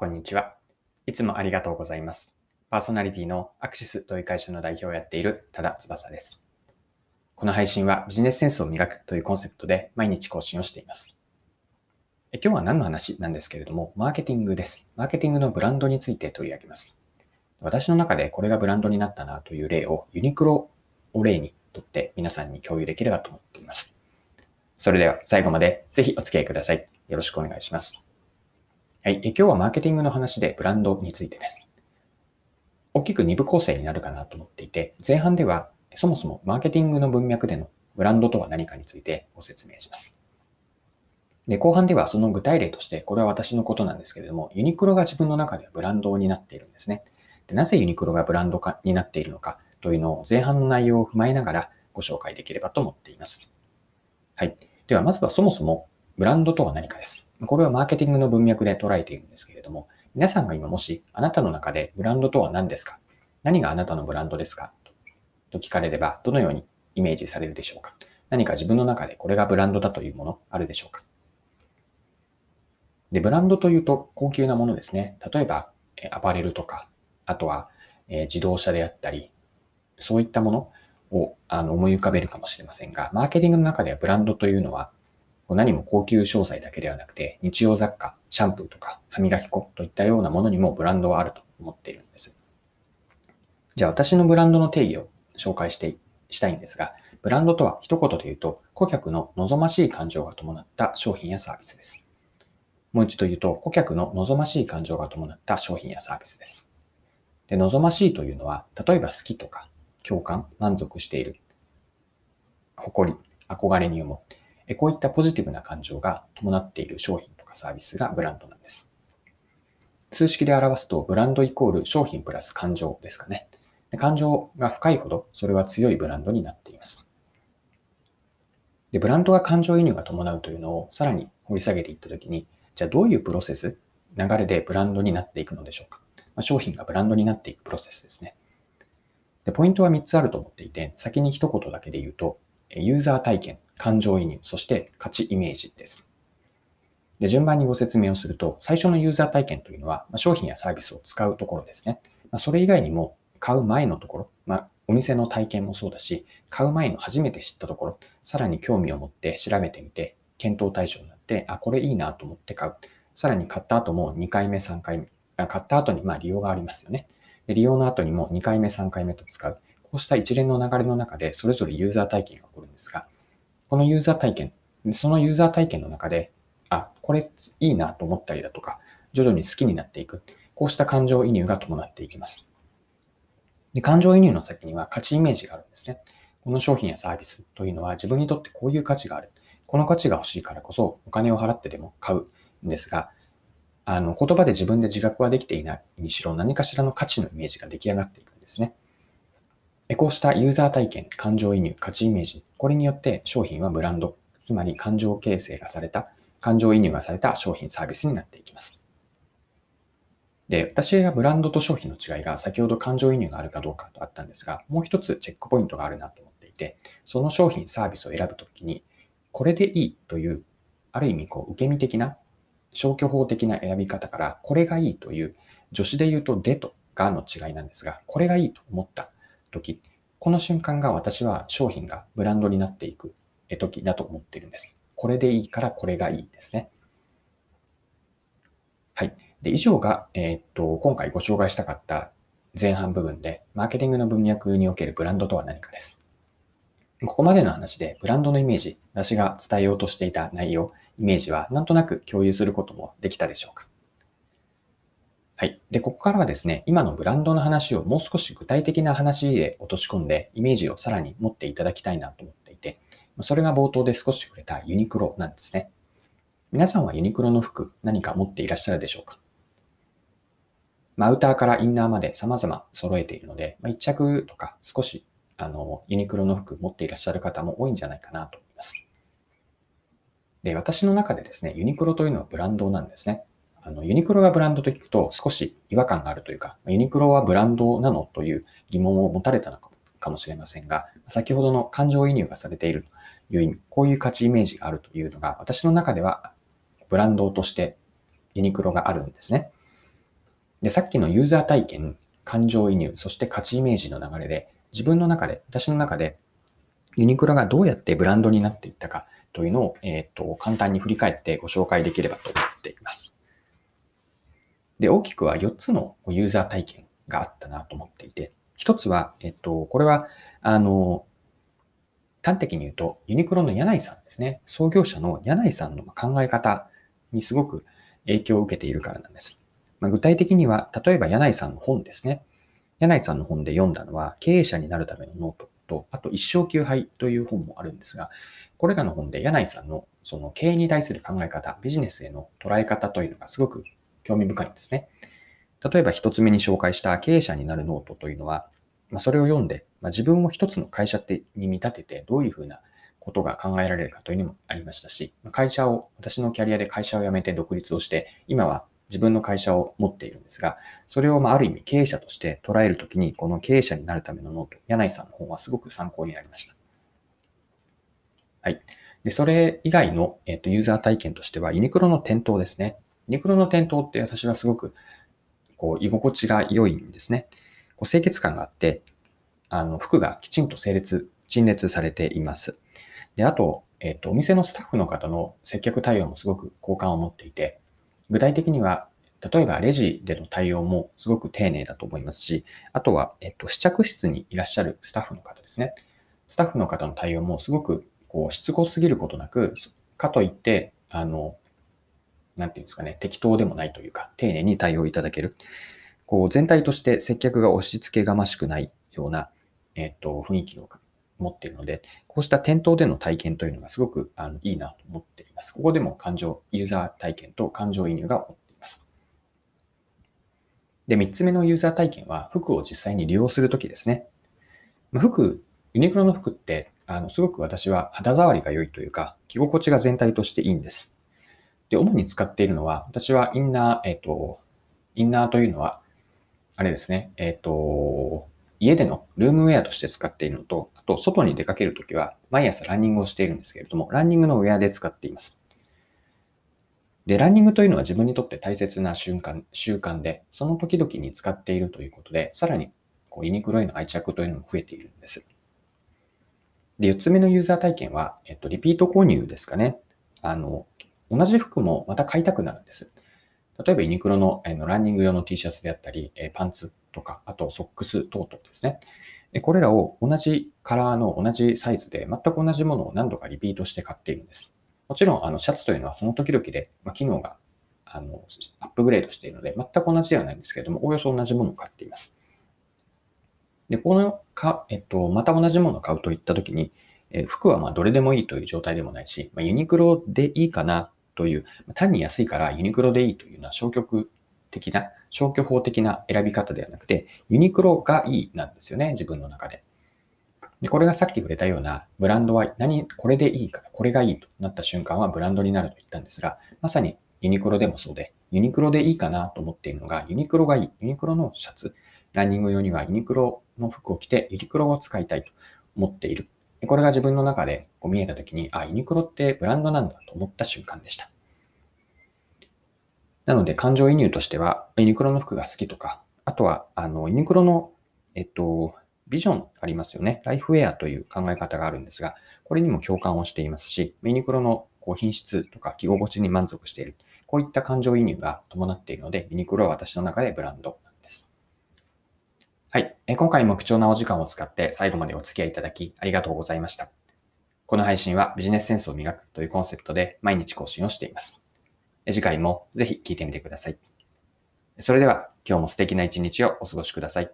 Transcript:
こんにちは。いつもありがとうございます。パーソナリティのアクシスという会社の代表をやっている多田翼です。この配信はビジネスセンスを磨くというコンセプトで毎日更新をしています。え今日は何の話なんですけれども、マーケティングです。マーケティングのブランドについて取り上げます。私の中でこれがブランドになったなという例をユニクロを例にとって皆さんに共有できればと思っています。それでは最後までぜひお付き合いください。よろしくお願いします。はい。え今日はマーケティングの話でブランドについてです。大きく2部構成になるかなと思っていて、前半ではそもそもマーケティングの文脈でのブランドとは何かについてご説明します。で、後半ではその具体例として、これは私のことなんですけれども、ユニクロが自分の中ではブランドになっているんですね。でなぜユニクロがブランド化になっているのかというのを前半の内容を踏まえながらご紹介できればと思っています。はい。では、まずはそもそもブランドとは何かです。これはマーケティングの文脈で捉えているんですけれども、皆さんが今もしあなたの中でブランドとは何ですか？何があなたのブランドですか？と聞かれれば、どのようにイメージされるでしょうか？何か自分の中でこれがブランドだというものあるでしょうか？で、ブランドというと高級なものですね。例えば、アパレルとか、あとは、自動車であったり、そういったものをあの思い浮かべるかもしれませんが、マーケティングの中ではブランドというのは、何も高級商材だけではなくて、日用雑貨、シャンプーとか歯磨き粉といったようなものにもブランドはあると思っているんです。じゃあ私のブランドの定義を紹介してしたいんですが、ブランドとは一言で言うと、顧客の望ましい感情が伴った商品やサービスです。もう一度言うと、顧客の望ましい感情が伴った商品やサービスです。で望ましいというのは、例えば好きとか、共感、満足している、誇り、憧れに思う。こういったポジティブな感情が伴っている商品とかサービスがブランドなんです。数式で表すと、ブランドイコール商品プラス感情ですかね。感情が深いほど、それは強いブランドになっています。で、ブランドが感情移入が伴うというのをさらに掘り下げていったときに、じゃあどういうプロセス、流れでブランドになっていくのでしょうか。まあ、商品がブランドになっていくプロセスですね。で、ポイントは3つあると思っていて、先に一言だけで言うと、ユーザー体験、感情移入、そして価値イメージです。で、順番にご説明をすると、最初のユーザー体験というのは、ま商品やサービスを使うところですね。ま、それ以外にも、買う前のところ、まあ、お店の体験もそうだし、買う前の初めて知ったところ、さらに興味を持って調べてみて、検討対象になって、あ、これいいなと思って買う。さらに買った後も2回目、3回目、あ買った後にま利用がありますよね。で利用の後にも2回目、3回目と使う。こうした一連の流れの中で、それぞれユーザー体験が起こるんですが、このユーザー体験、そのユーザー体験の中で、あ、これいいなと思ったりだとか、徐々に好きになっていく。こうした感情移入が伴っていきます。で感情移入の先には価値イメージがあるんですね。この商品やサービスというのは自分にとってこういう価値がある。この価値が欲しいからこそお金を払ってでも買うんですが、あの言葉で自分で自覚はできていないにしろ何かしらの価値のイメージが出来上がっていくんですね。こうしたユーザー体験、感情移入、価値イメージ、これによって商品はブランド、つまり感情形成がされた、感情移入がされた商品サービスになっていきます。で、私がブランドと商品の違いが先ほど感情移入があるかどうかとあったんですが、もう一つチェックポイントがあるなと思っていて、その商品、サービスを選ぶときに、これでいいという、ある意味こう受け身的な、消去法的な選び方から、これがいいという、助詞で言うとでとがの違いなんですが、これがいいと思った時、この瞬間が私は商品がブランドになっていく時だと思っているんです。これでいいからこれがいいですね。はい。で、以上が、えー、っと、今回ご紹介したかった前半部分で、マーケティングの文脈におけるブランドとは何かです。ここまでの話で、ブランドのイメージ、私が伝えようとしていた内容、イメージはなんとなく共有することもできたでしょうか。はい。で、ここからはですね、今のブランドの話をもう少し具体的な話で落とし込んで、イメージをさらに持っていただきたいなと思っていて、それが冒頭で少し触れたユニクロなんですね。皆さんはユニクロの服何か持っていらっしゃるでしょうか？アウターからインナーまで様々揃えているので、ま、1着とか少しあのユニクロの服持っていらっしゃる方も多いんじゃないかなと思います。で、私の中でですね、ユニクロというのはブランドなんですね。あのユニクロがブランドと聞くと少し違和感があるというか、ユニクロはブランドなのという疑問を持たれたのかもしれませんが、先ほどの感情移入がされているという意味、こういう価値イメージがあるというのが、私の中ではブランドとしてユニクロがあるんですね。で、さっきのユーザー体験、感情移入、そして価値イメージの流れで、自分の中で、私の中で、ユニクロがどうやってブランドになっていったかというのを、えっ、ー、と、簡単に振り返ってご紹介できればと思っています。で、大きくは4つのユーザー体験があったなと思っていて、1つは、えっと、これは、あの、端的に言うと、ユニクロの柳井さんですね。創業者の柳井さんの考え方にすごく影響を受けているからなんです。まあ、具体的には、例えば柳井さんの本ですね。柳井さんの本で読んだのは、経営者になるためのノートと、あと一勝九敗という本もあるんですが、これらの本で柳井さんのその経営に対する考え方、ビジネスへの捉え方というのがすごく興味深いんですね。例えば一つ目に紹介した経営者になるノートというのは、まあ、それを読んで、まあ、自分を一つの会社に見立ててどういうふうなことが考えられるかというのもありましたし、会社を、私のキャリアで会社を辞めて独立をして、今は自分の会社を持っているんですが、それをまあある意味経営者として捉えるときに、この経営者になるためのノート、柳井さんの本はすごく参考になりました。はい。で、それ以外の、えっとユーザー体験としては、ユニクロの店頭ですね。ユニクロの店頭って私はすごくこう居心地が良いんですね。こう清潔感があって、あの服がきちんと整列、陳列されています。で、あと、えっ、と、お店のスタッフの方の接客対応もすごく好感を持っていて、具体的には、例えばレジでの対応もすごく丁寧だと思いますし、あとは、えっと、試着室にいらっしゃるスタッフの方ですね。スタッフの方の対応もすごく、こう、しつこすぎることなく、かといって、あの、なんていうんですかね、適当でもないというか、丁寧に対応いただける。こう、全体として接客が押し付けがましくないような、えっと、雰囲気を持っているので、こうした店頭での体験というのがすごくあのいいなと思っています。ここでも感情、ユーザー体験と感情移入が起こっています。で、三つ目のユーザー体験は、服を実際に利用するときですね。服、ユニクロの服って、あの、すごく私は肌触りが良いというか、着心地が全体としていいんです。で、主に使っているのは、私はインナー、えっ、と、インナーというのは、あれですね、えっ、と、家でのルームウェアとして使っているのと、あと外に出かけるときは毎朝ランニングをしているんですけれども、ランニングのウェアで使っています。で、ランニングというのは自分にとって大切な瞬間、習慣で、その時々に使っているということで、さらにこうユニクロへの愛着というのも増えているんです。で、4つ目のユーザー体験は、えっと、リピート購入ですかね。あの、同じ服もまた買いたくなるんです。例えばユニクロののランニング用の T シャツであったり、パンツとか、あとソックス等々ですね。これらを同じカラーの同じサイズで全く同じものを何度かリピートして買っているんです。もちろん、あの、シャツというのはその時々で、ま、機能が、あの、アップグレードしているので、全く同じではないんですけれども、およそ同じものを買っています。で、このか、えっと、また同じものを買うといった時に、え服はまどれでもいいという状態でもないし、ま、ユニクロでいいかなという、単に安いからユニクロでいいというような消極的な、消去法的な選び方ではなくて、ユニクロがいいなんですよね、自分の中で。で、これがさっき触れたようなブランドは何、これでいいから、これがいいとなった瞬間はブランドになると言ったんですが、まさにユニクロでもそうで、ユニクロでいいかなと思っているのが、ユニクロがいい。ユニクロのシャツ、ランニング用にはユニクロの服を着てユニクロを使いたいと思っている。これが自分の中でこう見えたときに、あ、ユニクロってブランドなんだと思った瞬間でした。なので、感情移入としては、ユニクロの服が好きとか、あとは、あの、ユニクロの、えっと、ビジョンありますよね。ライフウェアという考え方があるんですが、これにも共感をしていますし、ユニクロのこう品質とか着心地に満足している。こういった感情移入が伴っているので、ユニクロは私の中でブランド。はい。今回も貴重なお時間を使って最後までお付き合いいただきありがとうございました。この配信はビジネスセンスを磨くというコンセプトで毎日更新をしています。次回もぜひ聞いてみてください。それでは今日も素敵な一日をお過ごしください。